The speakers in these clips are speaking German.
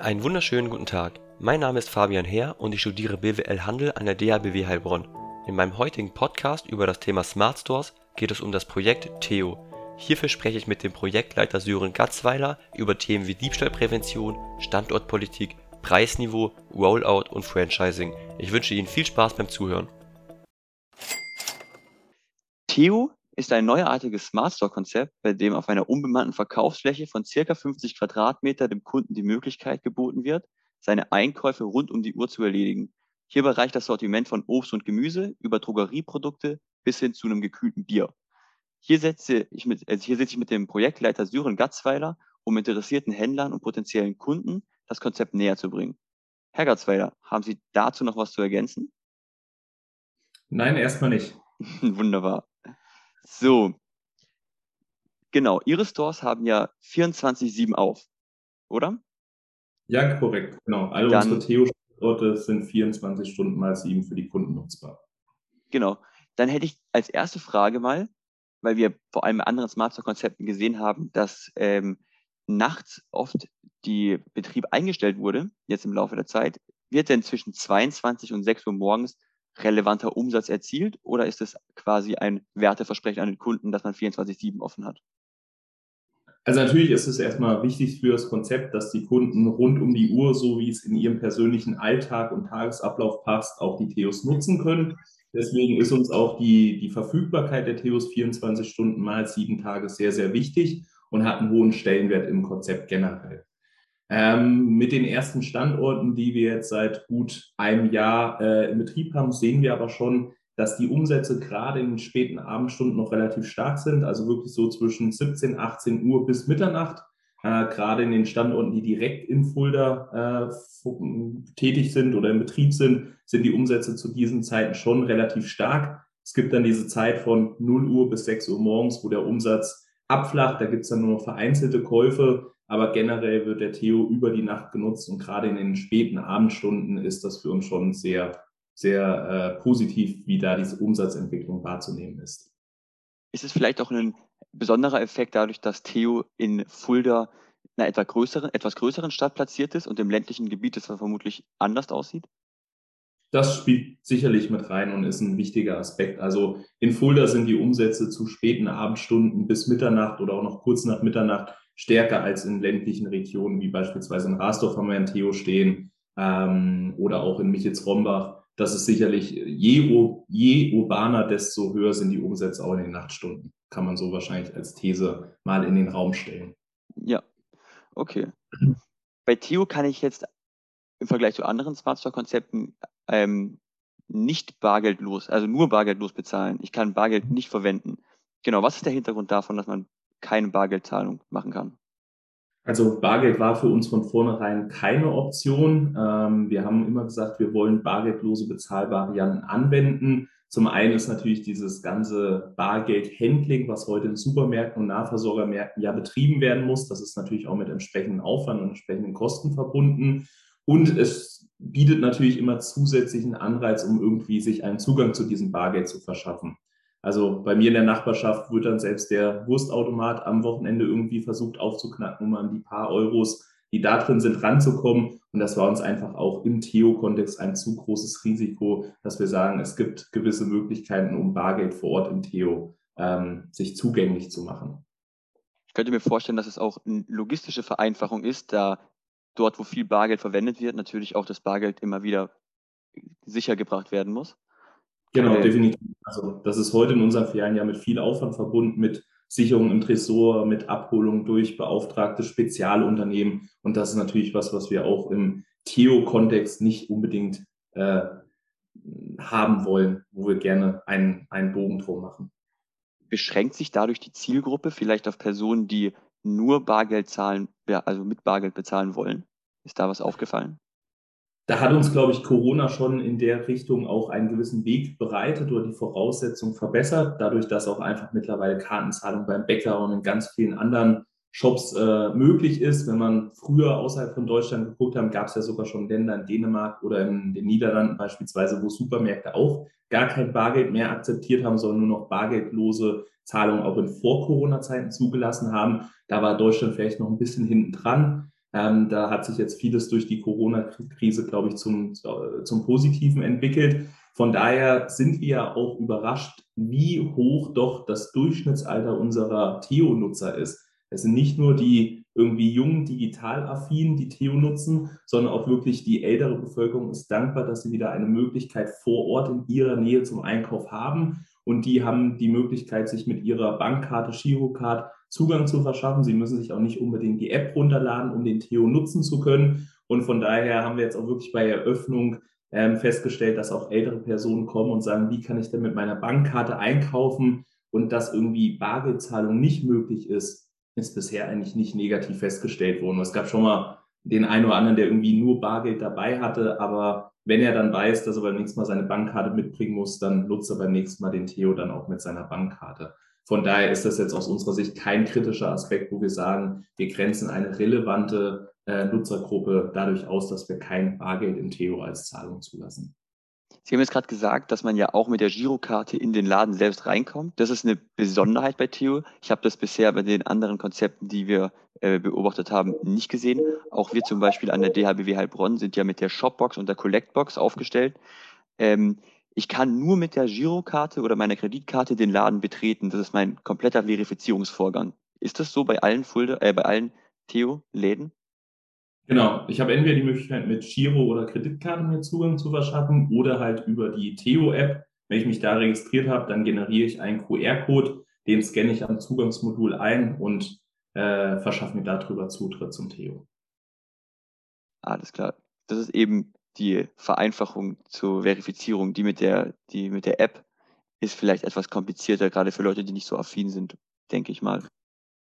Einen wunderschönen guten Tag. Mein Name ist Fabian Heer und ich studiere BWL Handel an der DHBW Heilbronn. In meinem heutigen Podcast über das Thema Smart Stores geht es um das Projekt Theo. Hierfür spreche ich mit dem Projektleiter Sören Gatzweiler über Themen wie Diebstahlprävention, Standortpolitik, Preisniveau, Rollout und Franchising. Ich wünsche Ihnen viel Spaß beim Zuhören. Theo ist ein neuartiges Smart Store Konzept, bei dem auf einer unbemannten Verkaufsfläche von circa 50 Quadratmeter dem Kunden die Möglichkeit geboten wird, seine Einkäufe rund um die Uhr zu erledigen. Hierbei reicht das Sortiment von Obst und Gemüse über Drogerieprodukte bis hin zu einem gekühlten Bier. Hier setze ich mit, also hier sitze ich mit dem Projektleiter Sören Gatzweiler, um interessierten Händlern und potenziellen Kunden das Konzept näher zu bringen. Herr Gatzweiler, haben Sie dazu noch was zu ergänzen? Nein, erstmal nicht. Wunderbar. So. Genau, Ihre Stores haben ja 24-7 auf, oder? Ja, korrekt, genau. Alle Dann- unsere Theo-Standorte sind 24 Stunden mal 7 für die Kunden nutzbar. Genau. Dann hätte ich als erste Frage mal, weil wir vor allem in anderen Smart Store Konzepten gesehen haben, dass ähm, nachts oft die Betrieb eingestellt wurde, jetzt im Laufe der Zeit. Wird denn zwischen 22 und 6 Uhr morgens relevanter Umsatz erzielt oder ist es quasi ein Werteversprechen an den Kunden, dass man 24-7 offen hat? Also natürlich ist es erstmal wichtig für das Konzept, dass die Kunden rund um die Uhr, so wie es in ihrem persönlichen Alltag und Tagesablauf passt, auch die Theos nutzen können. Deswegen ist uns auch die, die Verfügbarkeit der Theos 24 Stunden mal sieben Tage sehr, sehr wichtig und hat einen hohen Stellenwert im Konzept generell. Ähm, mit den ersten Standorten, die wir jetzt seit gut einem Jahr äh, in Betrieb haben, sehen wir aber schon, dass die Umsätze gerade in den späten Abendstunden noch relativ stark sind, also wirklich so zwischen 17, 18 Uhr bis Mitternacht. Äh, gerade in den Standorten, die direkt in Fulda äh, tätig sind oder im Betrieb sind, sind die Umsätze zu diesen Zeiten schon relativ stark. Es gibt dann diese Zeit von 0 Uhr bis 6 Uhr morgens, wo der Umsatz abflacht. Da gibt es dann nur noch vereinzelte Käufe, aber generell wird der Theo über die Nacht genutzt und gerade in den späten Abendstunden ist das für uns schon sehr, sehr äh, positiv, wie da diese Umsatzentwicklung wahrzunehmen ist. Ist es vielleicht auch ein besonderer Effekt dadurch, dass Theo in Fulda in einer etwa größeren, etwas größeren Stadt platziert ist und im ländlichen Gebiet es vermutlich anders aussieht? Das spielt sicherlich mit rein und ist ein wichtiger Aspekt. Also in Fulda sind die Umsätze zu späten Abendstunden bis Mitternacht oder auch noch kurz nach Mitternacht stärker als in ländlichen Regionen, wie beispielsweise in Rasdorf haben wir ein Theo stehen ähm, oder auch in Michitz-Rombach. Das ist sicherlich, je, je urbaner, desto höher sind die Umsätze auch in den Nachtstunden. Kann man so wahrscheinlich als These mal in den Raum stellen. Ja, okay. Bei Theo kann ich jetzt im Vergleich zu anderen Smart Store Konzepten ähm, nicht bargeldlos, also nur bargeldlos bezahlen. Ich kann Bargeld nicht verwenden. Genau, was ist der Hintergrund davon, dass man keine Bargeldzahlung machen kann? Also Bargeld war für uns von vornherein keine Option. Ähm, wir haben immer gesagt, wir wollen bargeldlose Bezahlvarianten anwenden. Zum einen ist natürlich dieses ganze Bargeldhandling, was heute in Supermärkten und Nahversorgermärkten ja betrieben werden muss. Das ist natürlich auch mit entsprechendem Aufwand und entsprechenden Kosten verbunden. Und es bietet natürlich immer zusätzlichen Anreiz, um irgendwie sich einen Zugang zu diesem Bargeld zu verschaffen. Also bei mir in der Nachbarschaft wird dann selbst der Wurstautomat am Wochenende irgendwie versucht aufzuknacken, um an die paar Euros, die da drin sind, ranzukommen. Und das war uns einfach auch im Theo-Kontext ein zu großes Risiko, dass wir sagen, es gibt gewisse Möglichkeiten, um Bargeld vor Ort im Theo ähm, sich zugänglich zu machen. Ich könnte mir vorstellen, dass es auch eine logistische Vereinfachung ist, da dort, wo viel Bargeld verwendet wird, natürlich auch das Bargeld immer wieder sicher gebracht werden muss. Genau, Okay. definitiv. Also das ist heute in unseren Ferien ja mit viel Aufwand verbunden, mit Sicherung im Tresor, mit Abholung durch beauftragte Spezialunternehmen. Und das ist natürlich was, was wir auch im Theo-Kontext nicht unbedingt äh, haben wollen, wo wir gerne einen, einen Bogen drum machen. Beschränkt sich dadurch die Zielgruppe vielleicht auf Personen, die nur Bargeld zahlen, also mit Bargeld bezahlen wollen? Ist da was aufgefallen? Da hat uns, glaube ich, Corona schon in der Richtung auch einen gewissen Weg bereitet oder die Voraussetzungen verbessert, dadurch, dass auch einfach mittlerweile Kartenzahlung beim Bäcker und in ganz vielen anderen Shops äh, möglich ist. Wenn man früher außerhalb von Deutschland geguckt haben, gab es ja sogar schon Länder in Dänemark oder in den Niederlanden beispielsweise, wo Supermärkte auch gar kein Bargeld mehr akzeptiert haben, sondern nur noch bargeldlose Zahlungen auch in Vor-Corona-Zeiten zugelassen haben. Da war Deutschland vielleicht noch ein bisschen hinten dran. Ähm, da hat sich jetzt vieles durch die Corona-Krise, glaube ich, zum, äh, zum Positiven entwickelt. Von daher sind wir auch überrascht, wie hoch doch das Durchschnittsalter unserer Theo-Nutzer ist. Es sind nicht nur die irgendwie jungen Digitalaffinen, die Theo nutzen, sondern auch wirklich die ältere Bevölkerung ist dankbar, dass sie wieder eine Möglichkeit vor Ort in ihrer Nähe zum Einkauf haben. Und die haben die Möglichkeit, sich mit ihrer Bankkarte, Girocard Zugang zu verschaffen. Sie müssen sich auch nicht unbedingt die App runterladen, um den Theo nutzen zu können. Und von daher haben wir jetzt auch wirklich bei Eröffnung ähm, festgestellt, dass auch ältere Personen kommen und sagen, wie kann ich denn mit meiner Bankkarte einkaufen und dass irgendwie Bargeldzahlung nicht möglich ist, ist bisher eigentlich nicht negativ festgestellt worden. Es gab schon mal den einen oder anderen, der irgendwie nur Bargeld dabei hatte, aber wenn er dann weiß, dass er beim nächsten Mal seine Bankkarte mitbringen muss, dann nutzt er beim nächsten Mal den Theo dann auch mit seiner Bankkarte. Von daher ist das jetzt aus unserer Sicht kein kritischer Aspekt, wo wir sagen, wir grenzen eine relevante äh, Nutzergruppe dadurch aus, dass wir kein Bargeld in Theo als Zahlung zulassen. Sie haben jetzt gerade gesagt, dass man ja auch mit der Girokarte in den Laden selbst reinkommt. Das ist eine Besonderheit bei Theo. Ich habe das bisher bei den anderen Konzepten, die wir äh, beobachtet haben, nicht gesehen. Auch wir zum Beispiel an der DHBW Heilbronn sind ja mit der Shopbox und der Collectbox aufgestellt. Ähm, ich kann nur mit der Girokarte oder meiner Kreditkarte den Laden betreten. Das ist mein kompletter Verifizierungsvorgang. Ist das so bei allen Fulda, äh, bei allen Theo-Läden? Genau, ich habe entweder die Möglichkeit, mit Giro oder Kreditkarte mir Zugang zu verschaffen oder halt über die Theo-App. Wenn ich mich da registriert habe, dann generiere ich einen QR-Code, den scanne ich am Zugangsmodul ein und äh, verschaffe mir darüber Zutritt zum Theo. Alles klar. Das ist eben die Vereinfachung zur Verifizierung, die mit der, die mit der App ist vielleicht etwas komplizierter, gerade für Leute, die nicht so affin sind, denke ich mal.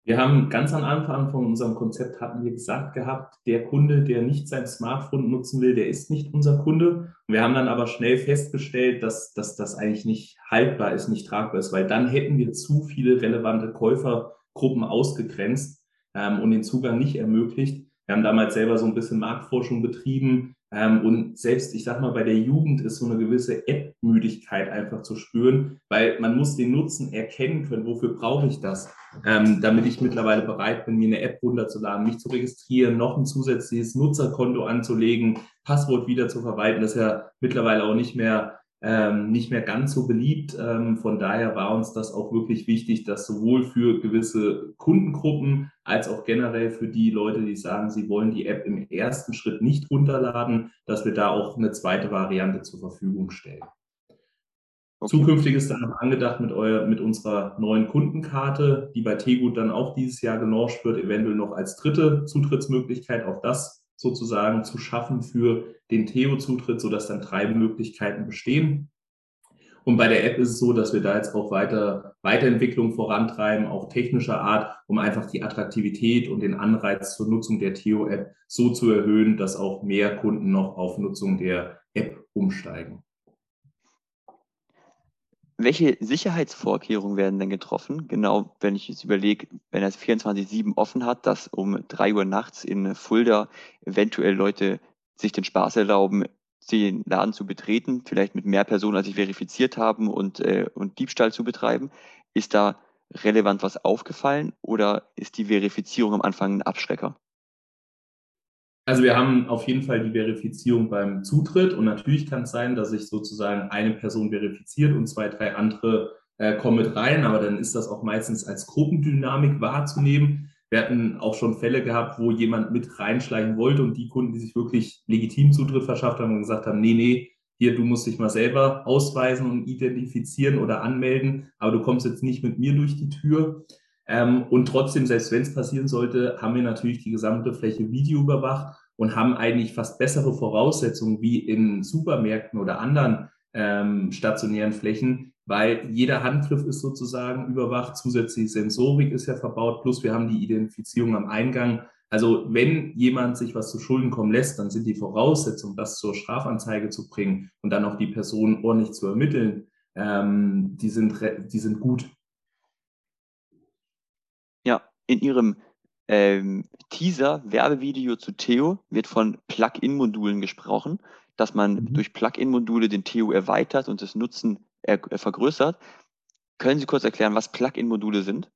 Wir haben ganz am Anfang von unserem Konzept hatten wir gesagt gehabt, der Kunde, der nicht sein Smartphone nutzen will, der ist nicht unser Kunde. wir haben dann aber schnell festgestellt, dass, dass das eigentlich nicht haltbar ist, nicht tragbar ist, weil dann hätten wir zu viele relevante Käufergruppen ausgegrenzt ähm, und den Zugang nicht ermöglicht. Wir haben damals selber so ein bisschen Marktforschung betrieben, ähm, und selbst, ich sag mal, bei der Jugend ist so eine gewisse App-Müdigkeit einfach zu spüren, weil man muss den Nutzen erkennen können, wofür brauche ich das, ähm, damit ich mittlerweile bereit bin, mir eine App runterzuladen, mich zu registrieren, noch ein zusätzliches Nutzerkonto anzulegen, Passwort wieder zu verwalten. Das ja mittlerweile auch nicht mehr ähm, nicht mehr ganz so beliebt. Ähm, von daher war uns das auch wirklich wichtig, dass sowohl für gewisse Kundengruppen als auch generell für die Leute, die sagen, sie wollen die App im ersten Schritt nicht runterladen, dass wir da auch eine zweite Variante zur Verfügung stellen. Okay. Zukünftig ist dann noch angedacht mit, euer, mit unserer neuen Kundenkarte, die bei Tegut dann auch dieses Jahr gelauncht wird, eventuell noch als dritte Zutrittsmöglichkeit. Auch das sozusagen zu schaffen für den Theo-Zutritt, sodass dann drei Möglichkeiten bestehen. Und bei der App ist es so, dass wir da jetzt auch weiter Weiterentwicklung vorantreiben, auch technischer Art, um einfach die Attraktivität und den Anreiz zur Nutzung der Theo-App so zu erhöhen, dass auch mehr Kunden noch auf Nutzung der App umsteigen. Welche Sicherheitsvorkehrungen werden denn getroffen? Genau, wenn ich jetzt überlege, wenn er es 24-7 offen hat, dass um 3 Uhr nachts in Fulda eventuell Leute sich den Spaß erlauben, den Laden zu betreten, vielleicht mit mehr Personen, als sich verifiziert haben und, äh, und Diebstahl zu betreiben. Ist da relevant was aufgefallen oder ist die Verifizierung am Anfang ein Abschrecker? Also wir haben auf jeden Fall die Verifizierung beim Zutritt und natürlich kann es sein, dass sich sozusagen eine Person verifiziert und zwei, drei andere äh, kommen mit rein, aber dann ist das auch meistens als Gruppendynamik wahrzunehmen. Wir hatten auch schon Fälle gehabt, wo jemand mit reinschleichen wollte und die Kunden, die sich wirklich legitim Zutritt verschafft haben und gesagt haben, nee, nee, hier, du musst dich mal selber ausweisen und identifizieren oder anmelden, aber du kommst jetzt nicht mit mir durch die Tür. Ähm, und trotzdem, selbst wenn es passieren sollte, haben wir natürlich die gesamte Fläche Video überwacht und haben eigentlich fast bessere Voraussetzungen wie in Supermärkten oder anderen ähm, stationären Flächen, weil jeder Handgriff ist sozusagen überwacht, zusätzlich Sensorik ist ja verbaut, plus wir haben die Identifizierung am Eingang. Also wenn jemand sich was zu Schulden kommen lässt, dann sind die Voraussetzungen, das zur Strafanzeige zu bringen und dann auch die Person ordentlich zu ermitteln, ähm, die, sind, die sind gut in Ihrem ähm, Teaser-Werbevideo zu Theo wird von Plug-in-Modulen gesprochen, dass man mhm. durch Plug-in-Module den Theo erweitert und das Nutzen er, er vergrößert. Können Sie kurz erklären, was Plug-in-Module sind?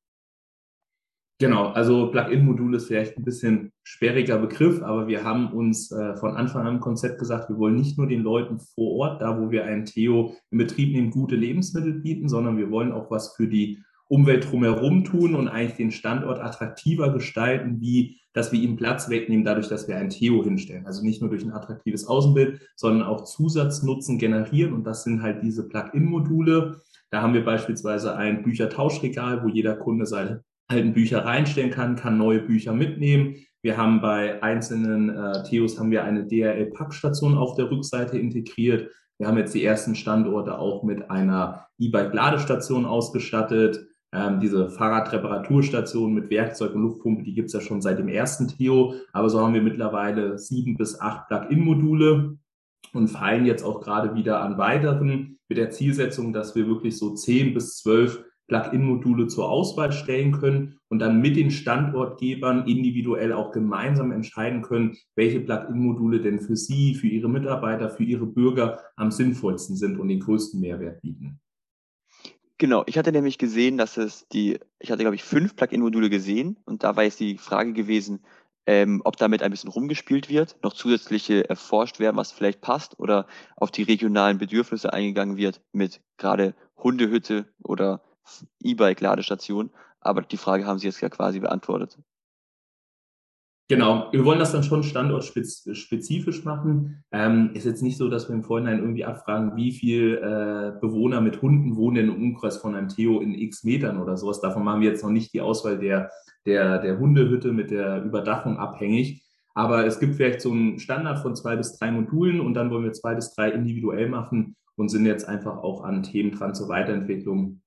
Genau, also Plug-in-Modul ist vielleicht ein bisschen sperriger Begriff, aber wir haben uns äh, von Anfang an im Konzept gesagt, wir wollen nicht nur den Leuten vor Ort, da wo wir einen Theo in Betrieb nehmen, gute Lebensmittel bieten, sondern wir wollen auch was für die Umwelt drumherum tun und eigentlich den Standort attraktiver gestalten, wie dass wir ihm Platz wegnehmen, dadurch, dass wir ein Theo hinstellen. Also nicht nur durch ein attraktives Außenbild, sondern auch Zusatznutzen generieren. Und das sind halt diese Plug-in-Module. Da haben wir beispielsweise ein Büchertauschregal, wo jeder Kunde seine alten Bücher reinstellen kann, kann neue Bücher mitnehmen. Wir haben bei einzelnen äh, Theos haben wir eine DRL-Packstation auf der Rückseite integriert. Wir haben jetzt die ersten Standorte auch mit einer E-Bike-Ladestation ausgestattet. Ähm, diese Fahrradreparaturstation mit Werkzeug und Luftpumpe, die gibt es ja schon seit dem ersten Theo. Aber so haben wir mittlerweile sieben bis acht Plug-in-Module und feilen jetzt auch gerade wieder an weiteren mit der Zielsetzung, dass wir wirklich so zehn bis zwölf Plugin-Module zur Auswahl stellen können und dann mit den Standortgebern individuell auch gemeinsam entscheiden können, welche Plugin-Module denn für Sie, für Ihre Mitarbeiter, für Ihre Bürger am sinnvollsten sind und den größten Mehrwert bieten. Genau, ich hatte nämlich gesehen, dass es die, ich hatte glaube ich fünf Plugin-Module gesehen und da war jetzt die Frage gewesen, ähm, ob damit ein bisschen rumgespielt wird, noch zusätzliche erforscht werden, was vielleicht passt oder auf die regionalen Bedürfnisse eingegangen wird mit gerade Hundehütte oder E-Bike-Ladestation. Aber die Frage haben Sie jetzt ja quasi beantwortet. Genau, wir wollen das dann schon standortspezifisch machen. Ähm, ist jetzt nicht so, dass wir im Vorhinein irgendwie abfragen, wie viel äh, Bewohner mit Hunden wohnen im Umkreis von einem Theo in x Metern oder sowas. Davon machen wir jetzt noch nicht die Auswahl der, der, der Hundehütte mit der Überdachung abhängig. Aber es gibt vielleicht so einen Standard von zwei bis drei Modulen und dann wollen wir zwei bis drei individuell machen und sind jetzt einfach auch an Themen dran zur Weiterentwicklung,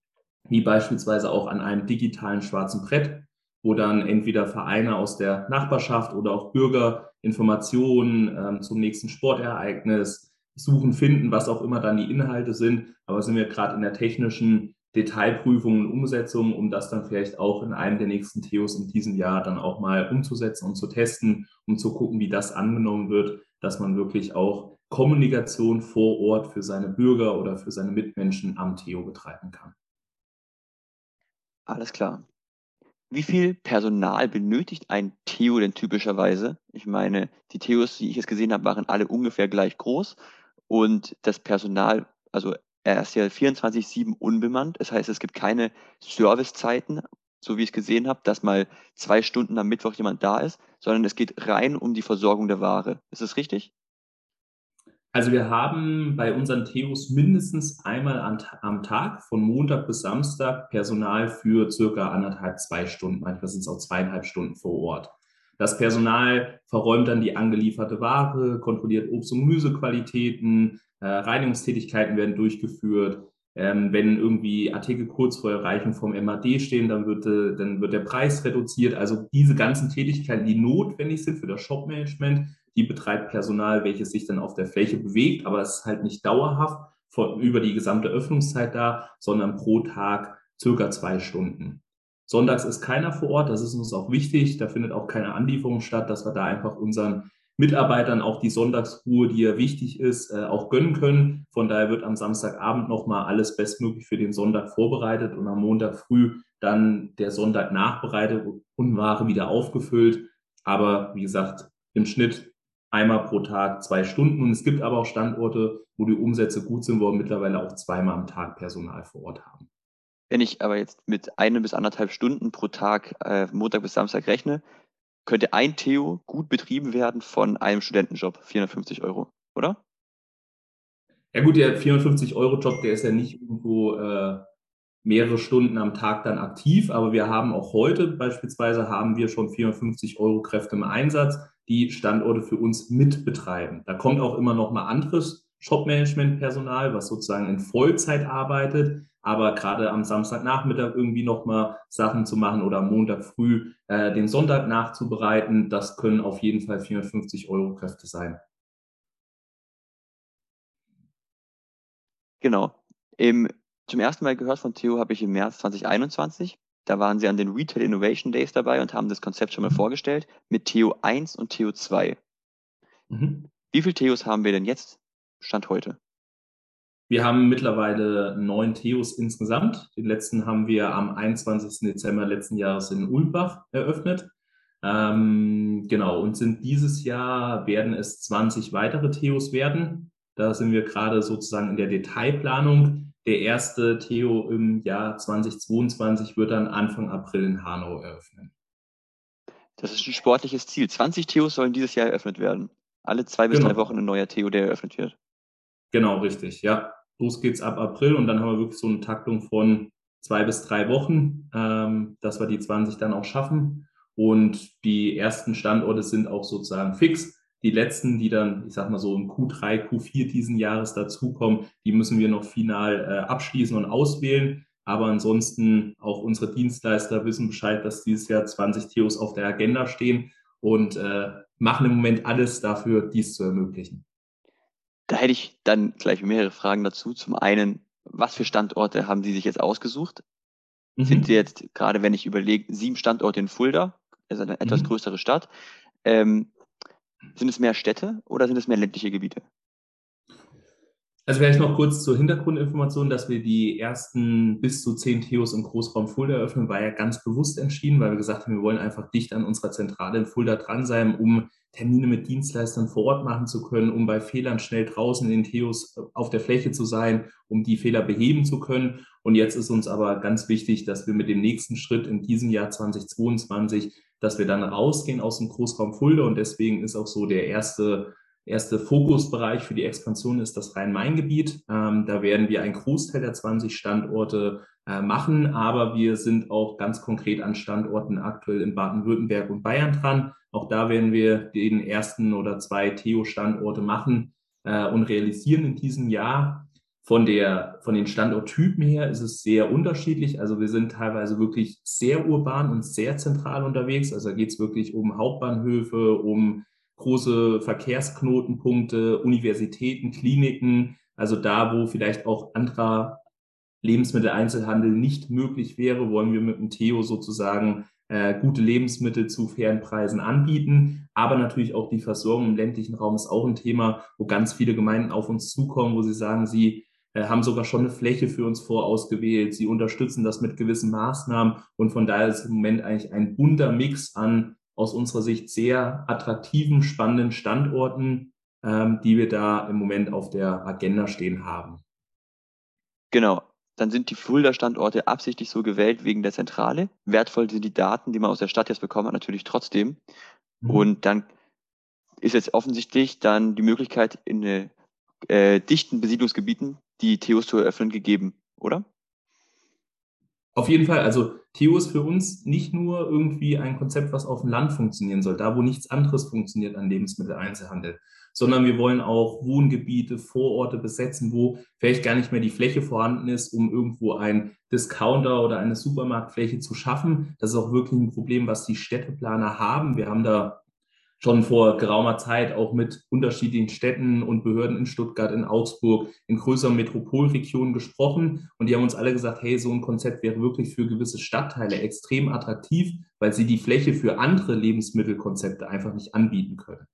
wie beispielsweise auch an einem digitalen schwarzen Brett, wo dann entweder Vereine aus der Nachbarschaft oder auch Bürger Informationen ähm, zum nächsten Sportereignis suchen, finden, was auch immer dann die Inhalte sind. Aber sind wir gerade in der technischen Detailprüfung und Umsetzung, um das dann vielleicht auch in einem der nächsten Theos in diesem Jahr dann auch mal umzusetzen und zu testen, um zu gucken, wie das angenommen wird, dass man wirklich auch Kommunikation vor Ort für seine Bürger oder für seine Mitmenschen am Theo betreiben kann. Alles klar. Wie viel Personal benötigt ein Theo denn typischerweise? Ich meine, die Theos, die ich jetzt gesehen habe, waren alle ungefähr gleich groß und das Personal, also er ist ja 24/7 unbemannt. Das heißt, es gibt keine Servicezeiten, so wie ich es gesehen habe, dass mal zwei Stunden am Mittwoch jemand da ist, sondern es geht rein um die Versorgung der Ware. Ist das richtig? Also wir haben bei unseren Theos mindestens einmal am, Tag von Montag bis Samstag Personal für circa anderthalb, zwei Stunden. Manchmal sind es auch zweieinhalb Stunden vor Ort. Das Personal verräumt dann die angelieferte Ware, kontrolliert Obst- und Gemüsequalitäten, äh, Reinigungstätigkeiten werden durchgeführt. Ähm, wenn irgendwie Artikel kurz vor Erreichung vom MAD stehen, dann wird, äh, dann wird der Preis reduziert. Also diese ganzen Tätigkeiten, die notwendig sind für das Shopmanagement, die betreibt Personal, welches sich dann auf der Fläche bewegt, aber es ist halt nicht dauerhaft von, über die gesamte Öffnungszeit da, sondern pro Tag circa zwei Stunden. Sonntags ist keiner vor Ort, das ist uns auch wichtig. Da findet auch keine Anlieferung statt, dass wir da einfach unseren Mitarbeitern auch die Sonntagsruhe, die ja wichtig ist, äh, auch gönnen können. Von daher wird am Samstagabend nochmal alles bestmöglich für den Sonntag vorbereitet und am Montag früh dann der Sonntag nachbereitet und Ware wieder aufgefüllt. Aber wie gesagt, im Schnitt einmal pro Tag zwei Stunden. Und es gibt aber auch Standorte, wo die Umsätze gut sind, wo wir mittlerweile auch zweimal am Tag Personal vor Ort haben. Wenn ich aber jetzt mit eine bis anderthalb Stunden pro Tag äh, Montag bis Samstag rechne, könnte ein Theo gut betrieben werden von einem Studentenjob, 450 Euro, oder? Ja gut, der 450-Euro-Job, der ist ja nicht irgendwo äh, mehrere Stunden am Tag dann aktiv, aber wir haben auch heute beispielsweise haben wir schon 450 Euro Kräfte im Einsatz die Standorte für uns mitbetreiben. Da kommt auch immer noch mal anderes Shopmanagement-Personal, was sozusagen in Vollzeit arbeitet, aber gerade am Samstagnachmittag irgendwie noch mal Sachen zu machen oder am Montag früh äh, den Sonntag nachzubereiten, das können auf jeden Fall 450 Euro Kräfte sein. Genau. Im, zum ersten Mal gehört von Theo habe ich im März 2021. Da waren sie an den Retail Innovation Days dabei und haben das Konzept schon mal mhm. vorgestellt mit Theo 1 und Theo 2. Mhm. Wie viele Theos haben wir denn jetzt Stand heute? Wir haben mittlerweile neun Theos insgesamt. Den letzten haben wir am 21. Dezember letzten Jahres in Ulmbach eröffnet. Ähm, genau, und sind dieses Jahr werden es 20 weitere Theos werden. Da sind wir gerade sozusagen in der Detailplanung. Der erste Theo im Jahr 2022 wird dann Anfang April in Hanau eröffnen. Das ist ein sportliches Ziel. 20 Theos sollen dieses Jahr eröffnet werden. Alle zwei bis genau. drei Wochen ein neuer Theo, der eröffnet wird. Genau, richtig, ja. Los geht's ab April und dann haben wir wirklich so eine Taktung von zwei bis drei Wochen, ähm, dass wir die 20 dann auch schaffen. Und die ersten Standorte sind auch sozusagen fix. Die letzten, die dann, ich sag mal so im Q3, Q4 diesen Jahres dazukommen, die müssen wir noch final äh, abschließen und auswählen. Aber ansonsten auch unsere Dienstleister wissen Bescheid, dass dieses Jahr 20 Theos auf der Agenda stehen und äh, machen im Moment alles dafür, dies zu ermöglichen. Da hätte ich dann gleich mehrere Fragen dazu. Zum einen, was für Standorte haben Sie sich jetzt ausgesucht? Mhm. Sind Sie jetzt, gerade wenn ich überlege, sieben Standorte in Fulda, also eine etwas mhm. größere Stadt. Ähm, sind es mehr Städte oder sind es mehr ländliche Gebiete? Also vielleicht noch kurz zur Hintergrundinformation, dass wir die ersten bis zu zehn Theos im Großraum Fulda eröffnen, war ja ganz bewusst entschieden, weil wir gesagt haben, wir wollen einfach dicht an unserer Zentrale in Fulda dran sein, um Termine mit Dienstleistern vor Ort machen zu können, um bei Fehlern schnell draußen in den Theos auf der Fläche zu sein, um die Fehler beheben zu können. Und jetzt ist uns aber ganz wichtig, dass wir mit dem nächsten Schritt in diesem Jahr 2022, dass wir dann rausgehen aus dem Großraum Fulda und deswegen ist auch so der erste erste Fokusbereich für die Expansion ist das Rhein-Main-Gebiet. Ähm, da werden wir einen Großteil der 20 Standorte äh, machen, aber wir sind auch ganz konkret an Standorten aktuell in Baden-Württemberg und Bayern dran. Auch da werden wir den ersten oder zwei Theo-Standorte machen äh, und realisieren in diesem Jahr. Von, der, von den Standorttypen her ist es sehr unterschiedlich. Also wir sind teilweise wirklich sehr urban und sehr zentral unterwegs. Also da geht es wirklich um Hauptbahnhöfe, um große Verkehrsknotenpunkte, Universitäten, Kliniken, also da, wo vielleicht auch anderer Lebensmitteleinzelhandel nicht möglich wäre, wollen wir mit dem Theo sozusagen äh, gute Lebensmittel zu fairen Preisen anbieten. Aber natürlich auch die Versorgung im ländlichen Raum ist auch ein Thema, wo ganz viele Gemeinden auf uns zukommen, wo sie sagen, sie haben sogar schon eine Fläche für uns vorausgewählt. Sie unterstützen das mit gewissen Maßnahmen. Und von daher ist im Moment eigentlich ein bunter Mix an aus unserer Sicht sehr attraktiven, spannenden Standorten, ähm, die wir da im Moment auf der Agenda stehen haben. Genau. Dann sind die Fulda-Standorte absichtlich so gewählt wegen der Zentrale. Wertvoll sind die Daten, die man aus der Stadt jetzt bekommen hat, natürlich trotzdem. Mhm. Und dann ist jetzt offensichtlich dann die Möglichkeit, in äh, äh, dichten Besiedlungsgebieten die Theos zu eröffnen gegeben, oder? Auf jeden Fall, also Theo ist für uns nicht nur irgendwie ein Konzept, was auf dem Land funktionieren soll, da wo nichts anderes funktioniert an Lebensmitteleinzelhandel, sondern wir wollen auch Wohngebiete, Vororte besetzen, wo vielleicht gar nicht mehr die Fläche vorhanden ist, um irgendwo ein Discounter oder eine Supermarktfläche zu schaffen. Das ist auch wirklich ein Problem, was die Städteplaner haben. Wir haben da schon vor geraumer Zeit auch mit unterschiedlichen Städten und Behörden in Stuttgart, in Augsburg, in größeren Metropolregionen gesprochen. Und die haben uns alle gesagt, hey, so ein Konzept wäre wirklich für gewisse Stadtteile extrem attraktiv, weil sie die Fläche für andere Lebensmittelkonzepte einfach nicht anbieten können.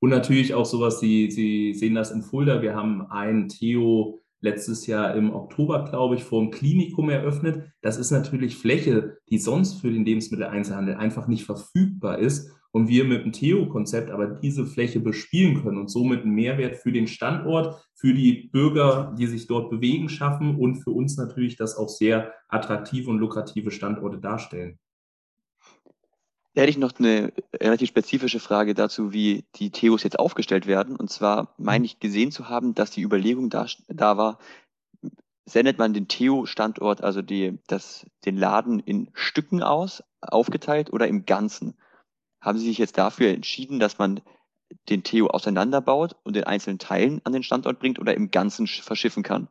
Und natürlich auch sowas, Sie, Sie sehen das in Fulda. Wir haben ein Theo letztes Jahr im Oktober, glaube ich, vor dem Klinikum eröffnet. Das ist natürlich Fläche, die sonst für den Lebensmitteleinzelhandel einfach nicht verfügbar ist und wir mit dem Theo-Konzept aber diese Fläche bespielen können und somit einen Mehrwert für den Standort, für die Bürger, die sich dort bewegen, schaffen und für uns natürlich das auch sehr attraktive und lukrative Standorte darstellen. Da hätte ich noch eine relativ spezifische Frage dazu, wie die Theos jetzt aufgestellt werden. Und zwar meine ich gesehen zu haben, dass die Überlegung da, da war, sendet man den Theo-Standort, also die, das, den Laden in Stücken aus, aufgeteilt oder im Ganzen? haben Sie sich jetzt dafür entschieden, dass man den Theo auseinanderbaut und in einzelnen Teilen an den Standort bringt oder im Ganzen verschiffen kann?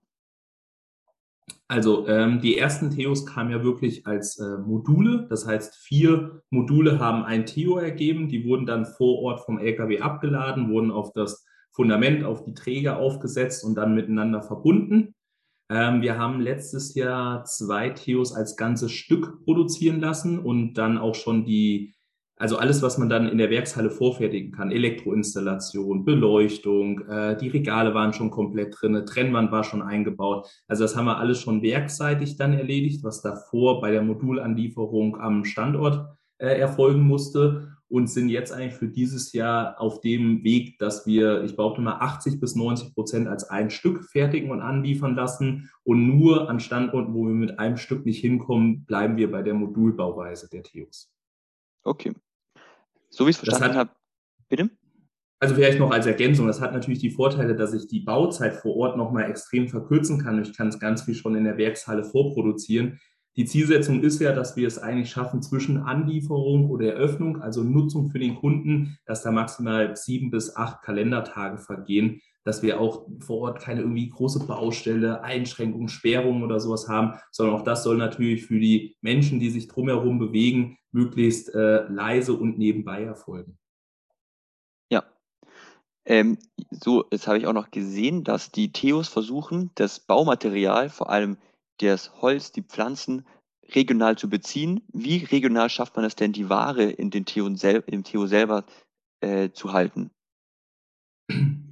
Also ähm, die ersten Theos kamen ja wirklich als äh, Module. Das heißt, vier Module haben ein Theo ergeben. Die wurden dann vor Ort vom LKW abgeladen, wurden auf das Fundament, auf die Träger aufgesetzt und dann miteinander verbunden. Ähm, wir haben letztes Jahr zwei Theos als ganzes Stück produzieren lassen und dann auch schon die Also alles, was man dann in der Werkshalle vorfertigen kann, Elektroinstallation, Beleuchtung, äh, die Regale waren schon komplett drin, Trennwand war schon eingebaut. Also das haben wir alles schon werkseitig dann erledigt, was davor bei der Modulanlieferung am Standort äh, erfolgen musste und sind jetzt eigentlich für dieses Jahr auf dem Weg, dass wir, ich behaupte mal, 80 bis 90 Prozent als ein Stück fertigen und anliefern lassen. Und nur an Standorten, wo wir mit einem Stück nicht hinkommen, bleiben wir bei der Modulbauweise der Theos. Okay. So wie ich es verstanden habe. Bitte? Also vielleicht noch als Ergänzung, das hat natürlich die Vorteile, dass ich die Bauzeit vor Ort nochmal extrem verkürzen kann. Ich kann es ganz viel schon in der Werkshalle vorproduzieren. Die Zielsetzung ist ja, dass wir es eigentlich schaffen, zwischen Anlieferung oder Eröffnung, also Nutzung für den Kunden, dass da maximal sieben bis acht Kalendertage vergehen, dass wir auch vor Ort keine irgendwie große Baustelle, Einschränkungen, Sperrungen oder sowas haben, sondern auch das soll natürlich für die Menschen, die sich drumherum bewegen, möglichst äh, leise und nebenbei erfolgen. Ja. Ähm, so, jetzt habe ich auch noch gesehen, dass die Theos versuchen, das Baumaterial, vor allem das Holz, die Pflanzen, regional zu beziehen. Wie regional schafft man es denn, die Ware in den Theo, sel im Theo selber äh, zu halten?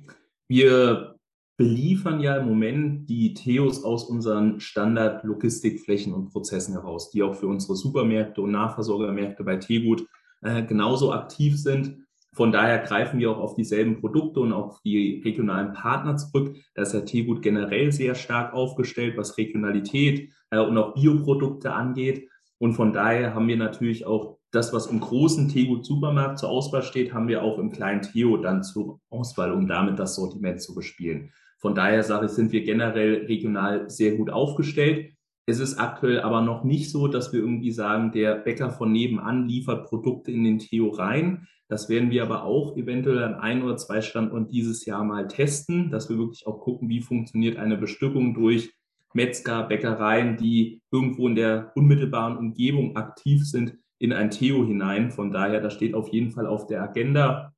Wir beliefern ja im Moment die Theos aus unseren Standard-Logistikflächen und Prozessen heraus, die auch für unsere Supermärkte und Nahversorgermärkte bei Teegut äh, genauso aktiv sind. Von daher greifen wir auch auf dieselben Produkte und auf die regionalen Partner zurück. Da ist ja Teegut generell sehr stark aufgestellt, was Regionalität äh, und auch Bioprodukte angeht. Und von daher haben wir natürlich auch das, was im großen Teegut-Supermarkt zur Auswahl steht, haben wir auch im kleinen Theo dann zur Auswahl, um damit das Sortiment zu bespielen. Von daher sage ich, sind wir generell regional sehr gut aufgestellt. Es ist aktuell aber noch nicht so, dass wir irgendwie sagen, der Bäcker von nebenan liefert Produkte in den Theo rein. Das werden wir aber auch eventuell an ein oder zwei Standorten dieses Jahr mal testen, dass wir wirklich auch gucken, wie funktioniert eine Bestückung durch Metzger, Bäckereien, die irgendwo in der unmittelbaren Umgebung aktiv sind, in ein Theo hinein. Von daher, das steht auf jeden Fall auf der Agenda,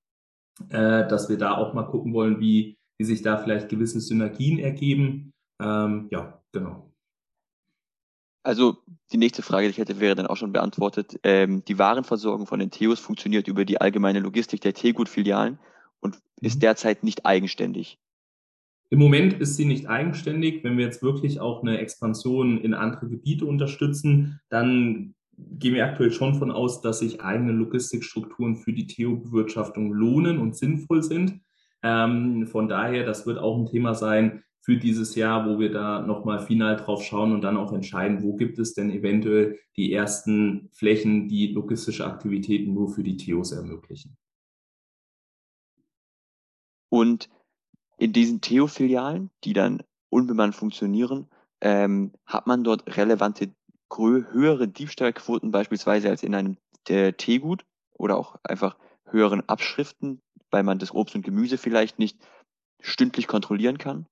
äh, dass wir da auch mal gucken wollen, wie, wie sich da vielleicht gewisse Synergien ergeben. Ähm, ja, genau. Also die nächste Frage, die ich hätte, wäre dann auch schon beantwortet. Ähm, die Warenversorgung von den Theos funktioniert über die allgemeine Logistik der Teegut-Filialen und ist mhm. derzeit nicht eigenständig. Im Moment ist sie nicht eigenständig. Wenn wir jetzt wirklich auch eine Expansion in andere Gebiete unterstützen, dann gehen wir aktuell schon von aus, dass sich eigene Logistikstrukturen für die Theo-Bewirtschaftung lohnen und sinnvoll sind. Ähm, von daher, das wird auch ein Thema sein für dieses Jahr, wo wir da nochmal final drauf schauen und dann auch entscheiden, wo gibt es denn eventuell die ersten Flächen, die logistische Aktivitäten nur für die Theos ermöglichen. Und in diesen Theo-Filialen, die dann unbemannt funktionieren, ähm, hat man dort relevante höhere Diebstahlquoten beispielsweise als in einem äh, Teegut oder auch einfach höheren Abschriften, weil man das Obst und Gemüse vielleicht nicht stündlich kontrollieren kann?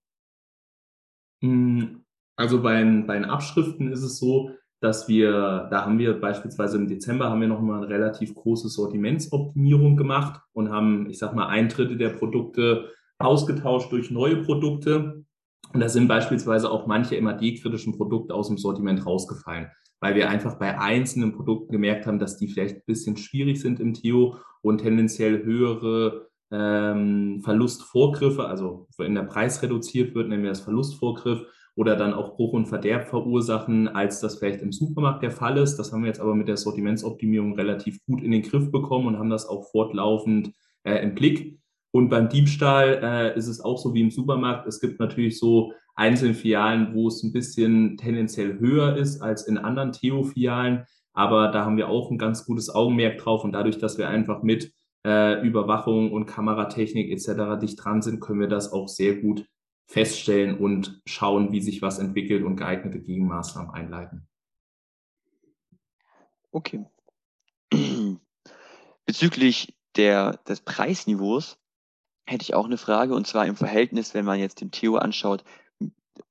Hm, also bei, bei den Abschriften ist es so, dass wir, da haben wir beispielsweise im Dezember haben wir nochmal eine relativ große Sortimentsoptimierung gemacht und haben, ich sag mal, ein Drittel der Produkte ausgetauscht durch neue Produkte. Und da sind beispielsweise auch manche MAD-kritischen Produkte aus dem Sortiment rausgefallen, weil wir einfach bei einzelnen Produkten gemerkt haben, dass die vielleicht ein bisschen schwierig sind im Theo und tendenziell höhere ähm, Verlustvorgriffe, also wenn der Preis reduziert wird, nennen wir das Verlustvorgriff, oder dann auch Bruch und Verderb verursachen, als das vielleicht im Supermarkt der Fall ist. Das haben wir jetzt aber mit der Sortimentsoptimierung relativ gut in den Griff bekommen und haben das auch fortlaufend äh, im Blick. Und beim Diebstahl äh, ist es auch so wie im Supermarkt. Es gibt natürlich so einzelne Filialen, wo es ein bisschen tendenziell höher ist als in anderen Theo-Filialen. Aber da haben wir auch ein ganz gutes Augenmerk drauf. Und dadurch, dass wir einfach mit äh, Überwachung und Kameratechnik etc. dicht dran sind, können wir das auch sehr gut feststellen und schauen, wie sich was entwickelt und geeignete Gegenmaßnahmen einleiten. Okay. Bezüglich der, des Preisniveaus hätte ich auch eine Frage, und zwar im Verhältnis, wenn man jetzt den Theo anschaut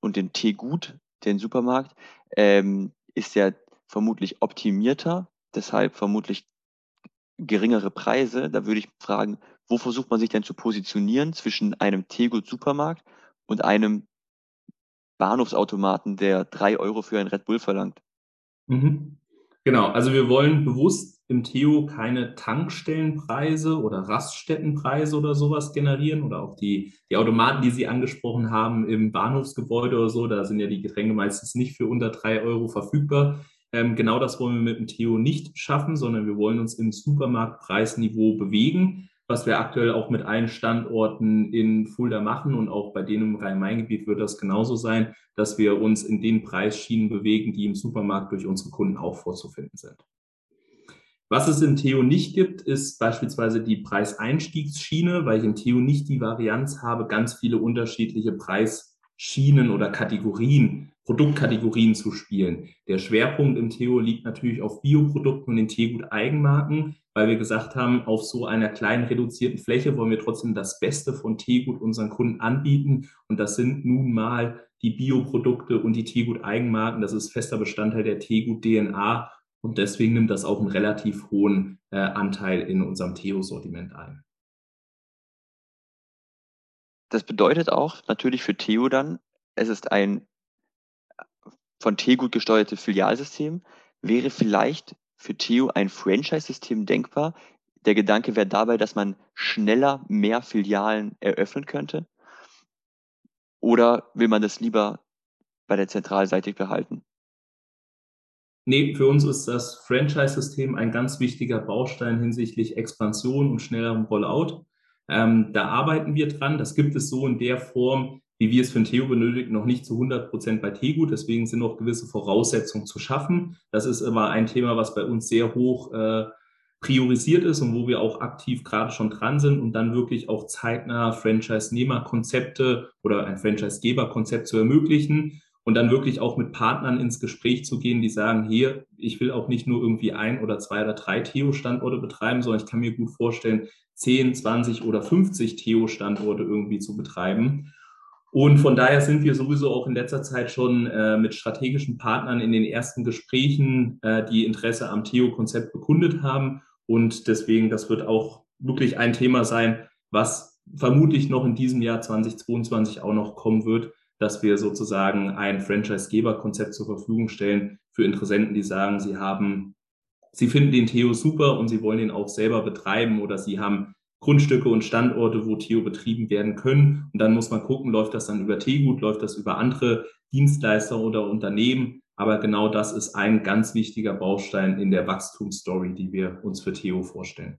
und den Teegut, den Supermarkt, ähm, ist ja vermutlich optimierter, deshalb vermutlich geringere Preise. Da würde ich fragen, wo versucht man sich denn zu positionieren zwischen einem Teegut-Supermarkt und einem Bahnhofsautomaten, der drei Euro für ein Red Bull verlangt? Mhm. Genau, also wir wollen bewusst im Theo keine Tankstellenpreise oder Raststättenpreise oder sowas generieren oder auch die, die Automaten, die Sie angesprochen haben im Bahnhofsgebäude oder so, da sind ja die Getränke meistens nicht für unter drei Euro verfügbar. Ähm, genau das wollen wir mit dem Theo nicht schaffen, sondern wir wollen uns im Supermarktpreisniveau bewegen, was wir aktuell auch mit allen Standorten in Fulda machen und auch bei denen im Rhein-Main-Gebiet wird das genauso sein, dass wir uns in den Preisschienen bewegen, die im Supermarkt durch unsere Kunden auch vorzufinden sind. Was es im Theo nicht gibt, ist beispielsweise die Preiseinstiegsschiene, weil ich im Theo nicht die Varianz habe, ganz viele unterschiedliche Preisschienen oder Kategorien, Produktkategorien zu spielen. Der Schwerpunkt im Theo liegt natürlich auf Bioprodukten und den Teegut Eigenmarken, weil wir gesagt haben, auf so einer kleinen reduzierten Fläche wollen wir trotzdem das Beste von Teegut unseren Kunden anbieten. Und das sind nun mal die Bioprodukte und die Teegut Eigenmarken. Das ist fester Bestandteil der Teegut DNA und deswegen nimmt das auch einen relativ hohen äh, Anteil in unserem Theo-Sortiment ein. Das bedeutet auch natürlich für Theo dann, es ist ein von Teegut gesteuertes Filialsystem. Wäre vielleicht für Theo ein Franchise-System denkbar? Der Gedanke wäre dabei, dass man schneller mehr Filialen eröffnen könnte? Oder will man das lieber bei der Zentralseite behalten? Nee, für uns ist das Franchise-System ein ganz wichtiger Baustein hinsichtlich Expansion und schnellerem Rollout. Ähm, da arbeiten wir dran. Das gibt es so in der Form, wie wir es für ein Theo benötigen, noch nicht zu 100 Prozent bei Tegut. Deswegen sind noch gewisse Voraussetzungen zu schaffen. Das ist immer ein Thema, was bei uns sehr hoch äh, priorisiert ist und wo wir auch aktiv gerade schon dran sind und dann wirklich auch zeitnah Franchise-Nehmer-Konzepte oder ein Franchise-Geber-Konzept zu ermöglichen und dann wirklich auch mit Partnern ins Gespräch zu gehen, die sagen, hier, ich will auch nicht nur irgendwie ein oder zwei oder drei Theo-Standorte betreiben, sondern ich kann mir gut vorstellen, 10, 20 oder 50 Theo-Standorte irgendwie zu betreiben. Und von daher sind wir sowieso auch in letzter Zeit schon äh, mit strategischen Partnern in den ersten Gesprächen, äh, die Interesse am Theo-Konzept bekundet haben. Und deswegen, das wird auch wirklich ein Thema sein, was vermutlich noch in diesem Jahr 2022 auch noch kommen wird, dass wir sozusagen ein Franchise-Geber-Konzept zur Verfügung stellen für Interessenten, die sagen, sie haben, sie finden den Theo super und sie wollen ihn auch selber betreiben oder sie haben Grundstücke und Standorte, wo Theo betrieben werden können. Und dann muss man gucken, läuft das dann über Teegut, läuft das über andere Dienstleister oder Unternehmen. Aber genau das ist ein ganz wichtiger Baustein in der Wachstumsstory, die wir uns für Theo vorstellen.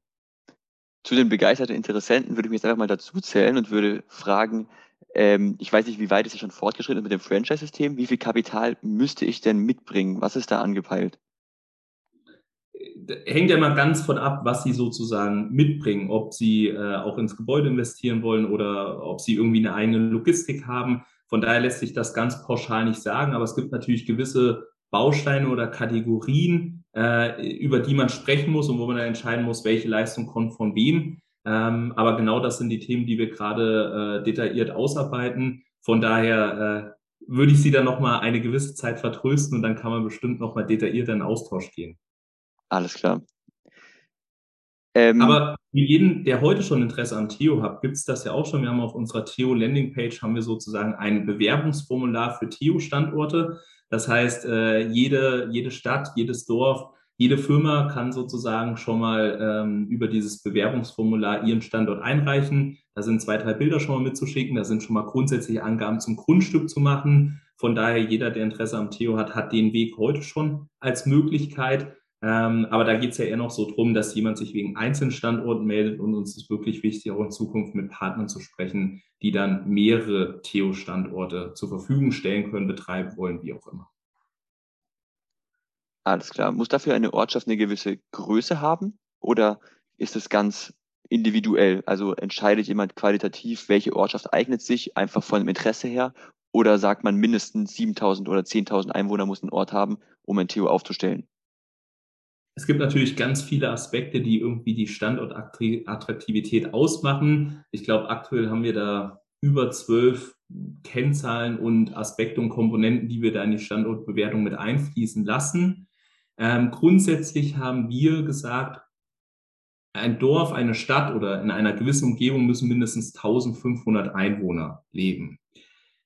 Zu den begeisterten Interessenten würde ich mich jetzt einfach mal dazu zählen und würde fragen, ähm, ich weiß nicht, wie weit es schon fortgeschritten ist mit dem Franchise-System. Wie viel Kapital müsste ich denn mitbringen? Was ist da angepeilt? Hängt ja mal ganz von ab, was Sie sozusagen mitbringen, ob Sie äh, auch ins Gebäude investieren wollen oder ob Sie irgendwie eine eigene Logistik haben. Von daher lässt sich das ganz pauschal nicht sagen, aber es gibt natürlich gewisse Bausteine oder Kategorien, äh, über die man sprechen muss und wo man dann entscheiden muss, welche Leistung kommt von wem. Ähm, aber genau das sind die Themen, die wir gerade äh, detailliert ausarbeiten. Von daher äh, würde ich Sie dann nochmal eine gewisse Zeit vertrösten und dann kann man bestimmt nochmal detailliert in Austausch gehen. Alles klar. Ähm, aber für jeden, der heute schon Interesse am Theo hat, gibt es das ja auch schon. Wir haben auf unserer Theo Landingpage haben wir sozusagen ein Bewerbungsformular für Theo Standorte. Das heißt, äh, jede, jede Stadt, jedes Dorf jede Firma kann sozusagen schon mal ähm, über dieses Bewerbungsformular ihren Standort einreichen. Da sind zwei, drei Bilder schon mal mitzuschicken. Da sind schon mal grundsätzliche Angaben zum Grundstück zu machen. Von daher, jeder, der Interesse am Theo hat, hat den Weg heute schon als Möglichkeit. Ähm, aber da geht es ja eher noch so drum, dass jemand sich wegen einzelnen Standorten meldet und uns ist wirklich wichtig, auch in Zukunft mit Partnern zu sprechen, die dann mehrere Theo-Standorte zur Verfügung stellen können, betreiben wollen, wie auch immer. Alles klar. Muss dafür eine Ortschaft eine gewisse Größe haben oder ist es ganz individuell? Also entscheidet jemand qualitativ, welche Ortschaft eignet sich einfach von dem Interesse her oder sagt man mindestens 7000 oder 10.000 Einwohner muss ein Ort haben, um ein Theo aufzustellen? Es gibt natürlich ganz viele Aspekte, die irgendwie die Standortattraktivität ausmachen. Ich glaube, aktuell haben wir da über zwölf Kennzahlen und Aspekte und Komponenten, die wir da in die Standortbewertung mit einfließen lassen. Ähm, grundsätzlich haben wir gesagt, ein Dorf, eine Stadt oder in einer gewissen Umgebung müssen mindestens 1500 Einwohner leben.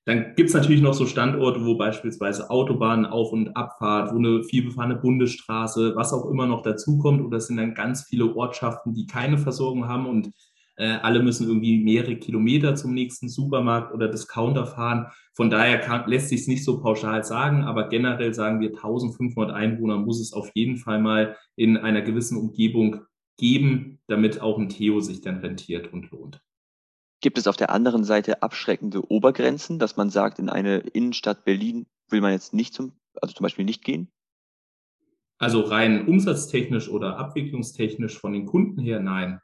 Dann gibt es natürlich noch so Standorte, wo beispielsweise Autobahnen Auf- und Abfahrt, wo eine vielbefahrene Bundesstraße, was auch immer noch dazukommt, oder es sind dann ganz viele Ortschaften, die keine Versorgung haben und äh, alle müssen irgendwie mehrere Kilometer zum nächsten Supermarkt oder Discounter fahren. Von daher kann, lässt sich es nicht so pauschal sagen, aber generell sagen wir, 1500 Einwohner muss es auf jeden Fall mal in einer gewissen Umgebung geben, damit auch ein Theo sich dann rentiert und lohnt. Gibt es auf der anderen Seite abschreckende Obergrenzen, dass man sagt, in eine Innenstadt Berlin will man jetzt nicht zum, also zum Beispiel nicht gehen? Also rein umsatztechnisch oder abwicklungstechnisch von den Kunden her, nein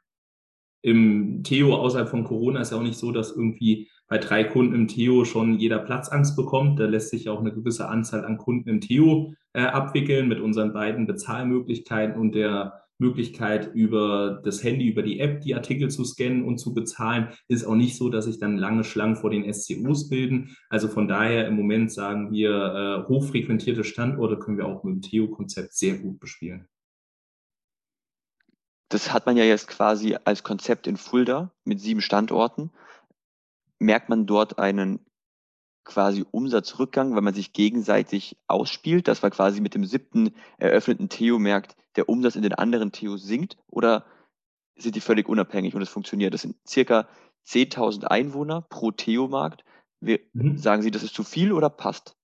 im Theo außerhalb von Corona ist ja auch nicht so, dass irgendwie bei drei Kunden im Theo schon jeder Platzangst bekommt. Da lässt sich auch eine gewisse Anzahl an Kunden im Theo äh, abwickeln mit unseren beiden Bezahlmöglichkeiten und der Möglichkeit über das Handy, über die App die Artikel zu scannen und zu bezahlen. Ist auch nicht so, dass sich dann lange Schlangen vor den SCOs bilden. Also von daher im Moment sagen wir, äh, hochfrequentierte Standorte können wir auch mit dem Theo-Konzept sehr gut bespielen das hat man ja jetzt quasi als Konzept in Fulda mit sieben Standorten. Merkt man dort einen quasi Umsatzrückgang, weil man sich gegenseitig ausspielt, dass man quasi mit dem siebten eröffneten Theo merkt, der Umsatz in den anderen Theos sinkt oder sind die völlig unabhängig und es funktioniert? Das sind circa 10.000 Einwohner pro Theo-Markt. Mhm. Sagen Sie, das ist zu viel oder passt?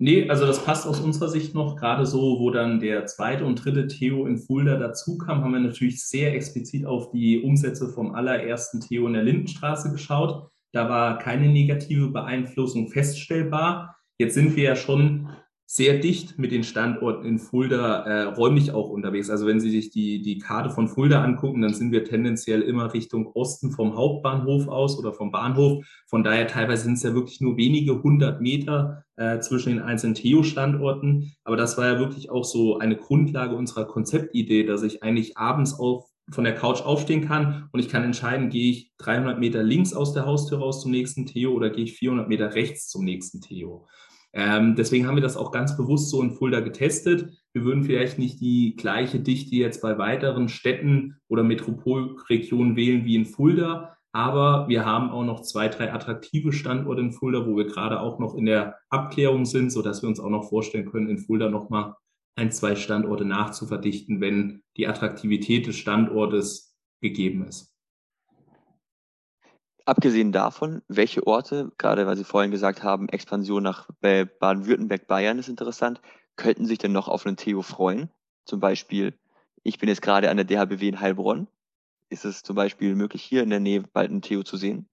Nee, also das passt aus unserer Sicht noch. Gerade so, wo dann der zweite und dritte Theo in Fulda dazu kam, haben wir natürlich sehr explizit auf die Umsätze vom allerersten Theo in der Lindenstraße geschaut. Da war keine negative Beeinflussung feststellbar. Jetzt sind wir ja schon sehr dicht mit den Standorten in Fulda äh, räumlich auch unterwegs. Also wenn Sie sich die, die Karte von Fulda angucken, dann sind wir tendenziell immer Richtung Osten vom Hauptbahnhof aus oder vom Bahnhof. Von daher teilweise sind es ja wirklich nur wenige hundert Meter äh, zwischen den einzelnen Theo-Standorten. Aber das war ja wirklich auch so eine Grundlage unserer Konzeptidee, dass ich eigentlich abends auf von der Couch aufstehen kann und ich kann entscheiden, gehe ich 300 Meter links aus der Haustür raus zum nächsten Theo oder gehe ich 400 Meter rechts zum nächsten Theo. Ähm, deswegen haben wir das auch ganz bewusst so in Fulda getestet. Wir würden vielleicht nicht die gleiche Dichte jetzt bei weiteren Städten oder Metropolregionen wählen wie in Fulda, aber wir haben auch noch zwei, drei attraktive Standorte in Fulda, wo wir gerade auch noch in der Abklärung sind, sodass wir uns auch noch vorstellen können, in Fulda nochmal ein, zwei Standorte nachzuverdichten, wenn die Attraktivität des Standortes gegeben ist. Abgesehen davon, welche Orte, gerade weil Sie vorhin gesagt haben, Expansion nach Baden-Württemberg, Bayern ist interessant, könnten sich denn noch auf einen Theo freuen? Zum Beispiel, ich bin jetzt gerade an der DHBW in Heilbronn. Ist es zum Beispiel möglich, hier in der Nähe bald einen Theo zu sehen?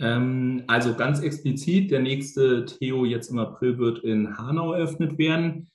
Ähm, also ganz explizit, der nächste Theo jetzt im April wird in Hanau eröffnet werden.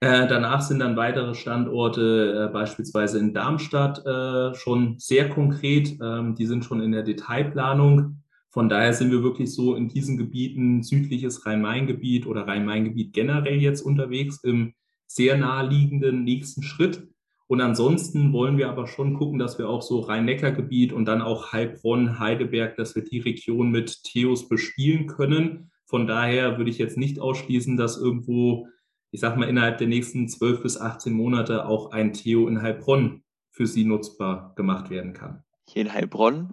Äh, danach sind dann weitere Standorte, äh, beispielsweise in Darmstadt, äh, schon sehr konkret. Ähm, die sind schon in der Detailplanung. Von daher sind wir wirklich so in diesen Gebieten, südliches Rhein-Main-Gebiet oder Rhein-Main-Gebiet generell jetzt unterwegs im sehr naheliegenden nächsten Schritt. Und ansonsten wollen wir aber schon gucken, dass wir auch so Rhein-Neckar-Gebiet und dann auch Heilbronn, Heidelberg, dass wir die Region mit Theos bespielen können. Von daher würde ich jetzt nicht ausschließen, dass irgendwo ich sag mal, innerhalb der nächsten 12 bis 18 Monate auch ein Theo in Heilbronn für Sie nutzbar gemacht werden kann. Hier in Heilbronn,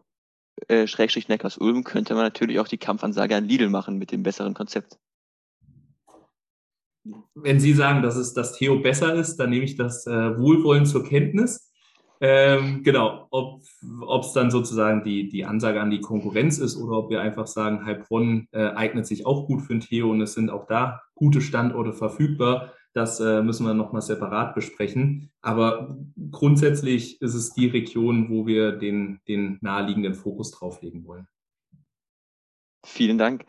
äh, Schrägstrich Neckars-Ulm, könnte man natürlich auch die Kampfansage an Lidl machen mit dem besseren Konzept. Wenn Sie sagen, dass es das Theo besser ist, dann nehme ich das äh, wohlwollend zur Kenntnis. Ähm, genau, ob es dann sozusagen die, die Ansage an die Konkurrenz ist oder ob wir einfach sagen, Heilbronn äh, eignet sich auch gut für ein Theo und es sind auch da gute Standorte verfügbar. Das äh, müssen wir nochmal separat besprechen. Aber grundsätzlich ist es die Region, wo wir den, den naheliegenden Fokus drauflegen wollen. Vielen Dank.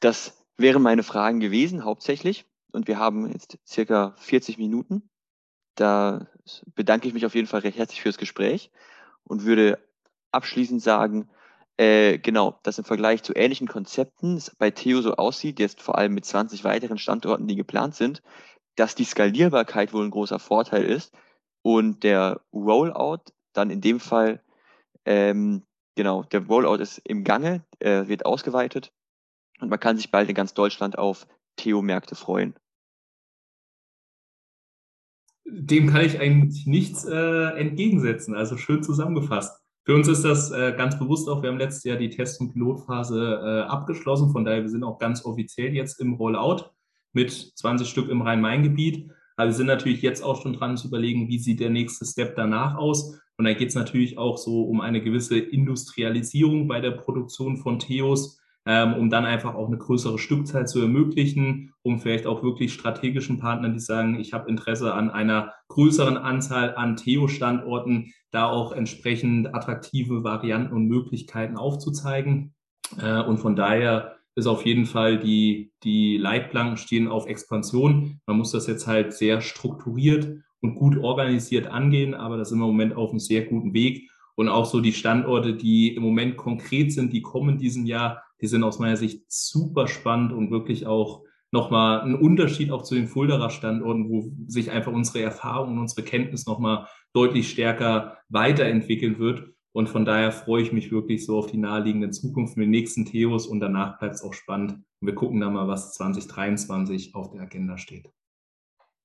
Das wären meine Fragen gewesen, hauptsächlich. Und wir haben jetzt circa 40 Minuten. Da bedanke ich mich auf jeden Fall recht herzlich fürs Gespräch und würde abschließend sagen, äh, genau, dass im Vergleich zu ähnlichen Konzepten es bei Theo so aussieht, jetzt vor allem mit 20 weiteren Standorten, die geplant sind, dass die Skalierbarkeit wohl ein großer Vorteil ist und der Rollout dann in dem Fall, ähm, genau, der Rollout ist im Gange, äh, wird ausgeweitet und man kann sich bald in ganz Deutschland auf Theo-Märkte freuen dem kann ich eigentlich nichts äh, entgegensetzen. Also schön zusammengefasst. Für uns ist das äh, ganz bewusst auch, wir haben letztes Jahr die Test- und Pilotphase äh, abgeschlossen, von daher wir sind auch ganz offiziell jetzt im Rollout mit 20 Stück im Rhein-Main-Gebiet. Aber wir sind natürlich jetzt auch schon dran zu überlegen, wie sieht der nächste Step danach aus. Und da geht es natürlich auch so um eine gewisse Industrialisierung bei der Produktion von Theos, ähm, um dann einfach auch eine größere Stückzahl zu ermöglichen, um vielleicht auch wirklich strategischen Partnern, die sagen, ich habe Interesse an einer größeren Anzahl an Theo-Standorten, da auch entsprechend attraktive Varianten und Möglichkeiten aufzuzeigen. Äh, und von daher ist auf jeden Fall die, die Leitplanken stehen auf Expansion. Man muss das jetzt halt sehr strukturiert und gut organisiert angehen, aber das sind wir im Moment auf einem sehr guten Weg. Und auch so die Standorte, die im Moment konkret sind, die kommen diesem Jahr, die sind aus meiner Sicht super spannend und wirklich auch nochmal ein Unterschied auch zu den Fulderer Standorten, wo sich einfach unsere Erfahrung und unsere Kenntnis nochmal deutlich stärker weiterentwickeln wird. Und von daher freue ich mich wirklich so auf die naheliegende Zukunft mit den nächsten Theos und danach bleibt es auch spannend. Und wir gucken dann mal, was 2023 auf der Agenda steht.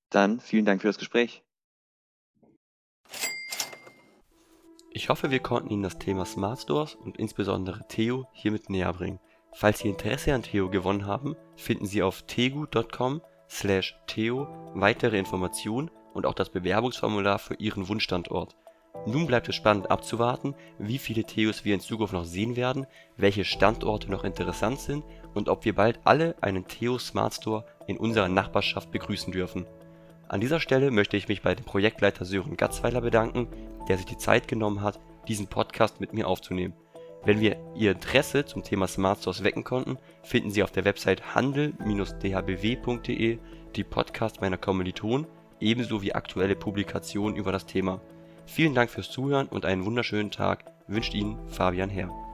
Dann vielen Dank für das Gespräch. Ich hoffe, wir konnten Ihnen das Thema Smart Stores und insbesondere Theo hiermit näher bringen. Falls Sie Interesse an Theo gewonnen haben, finden Sie auf tegu.com slash Theo weitere Informationen und auch das Bewerbungsformular für Ihren Wunschstandort. Nun bleibt es spannend abzuwarten, wie viele Theos wir in Zukunft noch sehen werden, welche Standorte noch interessant sind und ob wir bald alle einen Theo Smart Store in unserer Nachbarschaft begrüßen dürfen. An dieser Stelle möchte ich mich bei dem Projektleiter Sören Gatzweiler bedanken, der sich die Zeit genommen hat, diesen Podcast mit mir aufzunehmen. Wenn wir Ihr Interesse zum Thema Smart Stores wecken konnten, finden Sie auf der Website handel-dhbw.de die Podcasts meiner Kommilitonen ebenso wie aktuelle Publikationen über das Thema. Vielen Dank fürs Zuhören und einen wunderschönen Tag wünscht Ihnen Fabian Herr.